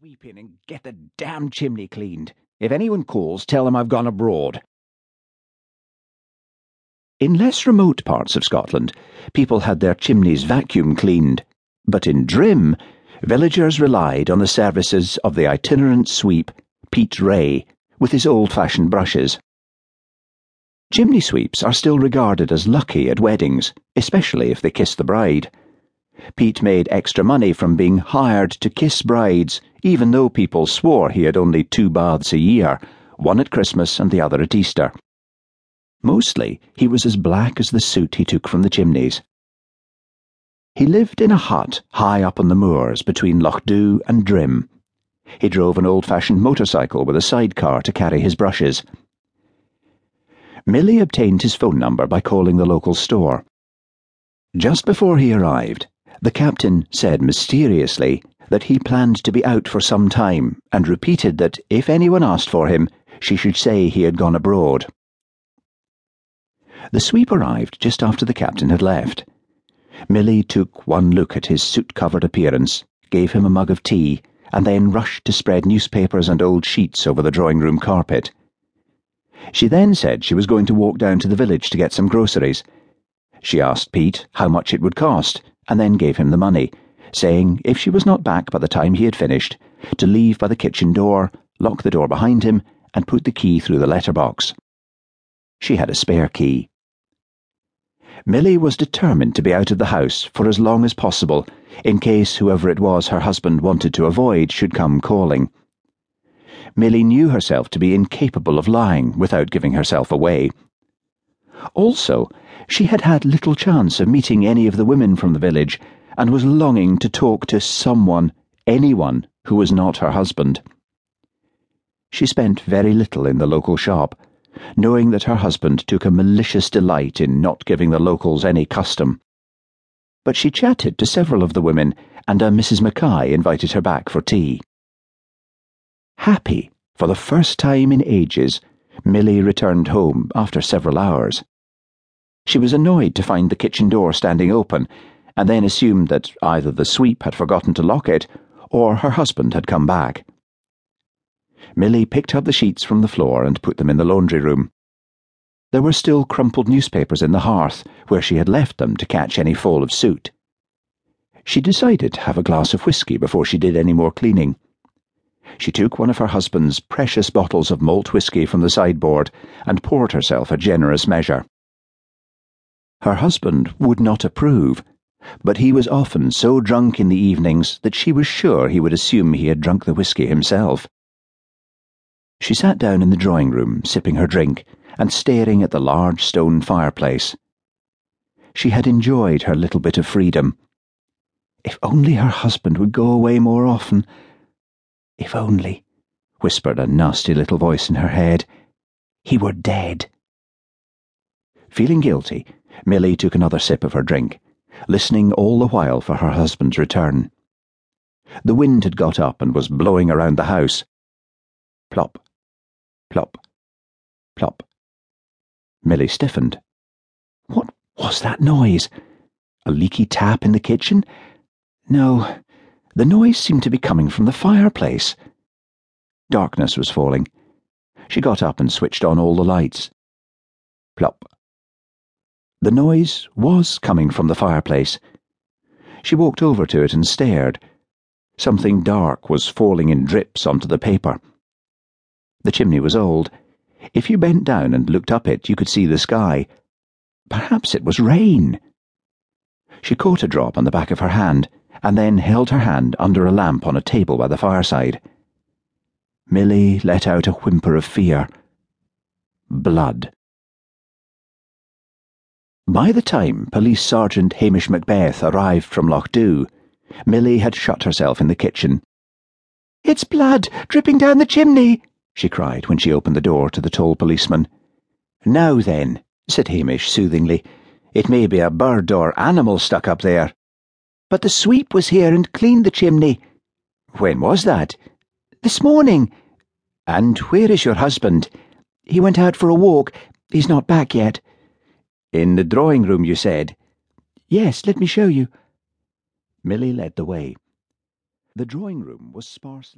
Sweep in and get the damn chimney cleaned. If anyone calls, tell them I've gone abroad. In less remote parts of Scotland, people had their chimneys vacuum cleaned, but in Drim, villagers relied on the services of the itinerant sweep, Pete Ray, with his old fashioned brushes. Chimney sweeps are still regarded as lucky at weddings, especially if they kiss the bride. Pete made extra money from being hired to kiss brides, even though people swore he had only two baths a year, one at Christmas and the other at Easter. Mostly, he was as black as the soot he took from the chimneys. He lived in a hut high up on the moors between Lochdubh and Drim. He drove an old fashioned motorcycle with a sidecar to carry his brushes. Milly obtained his phone number by calling the local store. Just before he arrived, the captain said mysteriously that he planned to be out for some time and repeated that if anyone asked for him, she should say he had gone abroad. The sweep arrived just after the captain had left. Milly took one look at his soot covered appearance, gave him a mug of tea, and then rushed to spread newspapers and old sheets over the drawing room carpet. She then said she was going to walk down to the village to get some groceries. She asked Pete how much it would cost, and then gave him the money, saying if she was not back by the time he had finished, to leave by the kitchen door, lock the door behind him, and put the key through the letterbox. She had a spare key. Milly was determined to be out of the house for as long as possible, in case whoever it was her husband wanted to avoid should come calling. Milly knew herself to be incapable of lying without giving herself away. Also, she had had little chance of meeting any of the women from the village and was longing to talk to someone, anyone, who was not her husband. She spent very little in the local shop, knowing that her husband took a malicious delight in not giving the locals any custom. But she chatted to several of the women, and uh, a Mrs. Mackay invited her back for tea. Happy, for the first time in ages, Milly returned home after several hours. She was annoyed to find the kitchen door standing open, and then assumed that either the sweep had forgotten to lock it, or her husband had come back. Milly picked up the sheets from the floor and put them in the laundry room. There were still crumpled newspapers in the hearth, where she had left them to catch any fall of soot. She decided to have a glass of whisky before she did any more cleaning. She took one of her husband's precious bottles of malt whisky from the sideboard and poured herself a generous measure. Her husband would not approve, but he was often so drunk in the evenings that she was sure he would assume he had drunk the whisky himself. She sat down in the drawing room, sipping her drink and staring at the large stone fireplace. She had enjoyed her little bit of freedom. If only her husband would go away more often. If only, whispered a nasty little voice in her head, he were dead. Feeling guilty, Milly took another sip of her drink, listening all the while for her husband's return. The wind had got up and was blowing around the house. Plop, plop, plop. Milly stiffened. What was that noise? A leaky tap in the kitchen? No, the noise seemed to be coming from the fireplace. Darkness was falling. She got up and switched on all the lights. Plop, the noise was coming from the fireplace. She walked over to it and stared. Something dark was falling in drips onto the paper. The chimney was old. If you bent down and looked up it, you could see the sky. Perhaps it was rain. She caught a drop on the back of her hand and then held her hand under a lamp on a table by the fireside. Milly let out a whimper of fear. Blood. By the time Police Sergeant Hamish Macbeth arrived from Lochdubh, Milly had shut herself in the kitchen. It's blood dripping down the chimney, she cried when she opened the door to the tall policeman. Now then, said Hamish soothingly, it may be a bird or animal stuck up there. But the sweep was here and cleaned the chimney. When was that? This morning. And where is your husband? He went out for a walk. He's not back yet. In the drawing room, you said? Yes, let me show you. Milly led the way. The drawing room was sparsely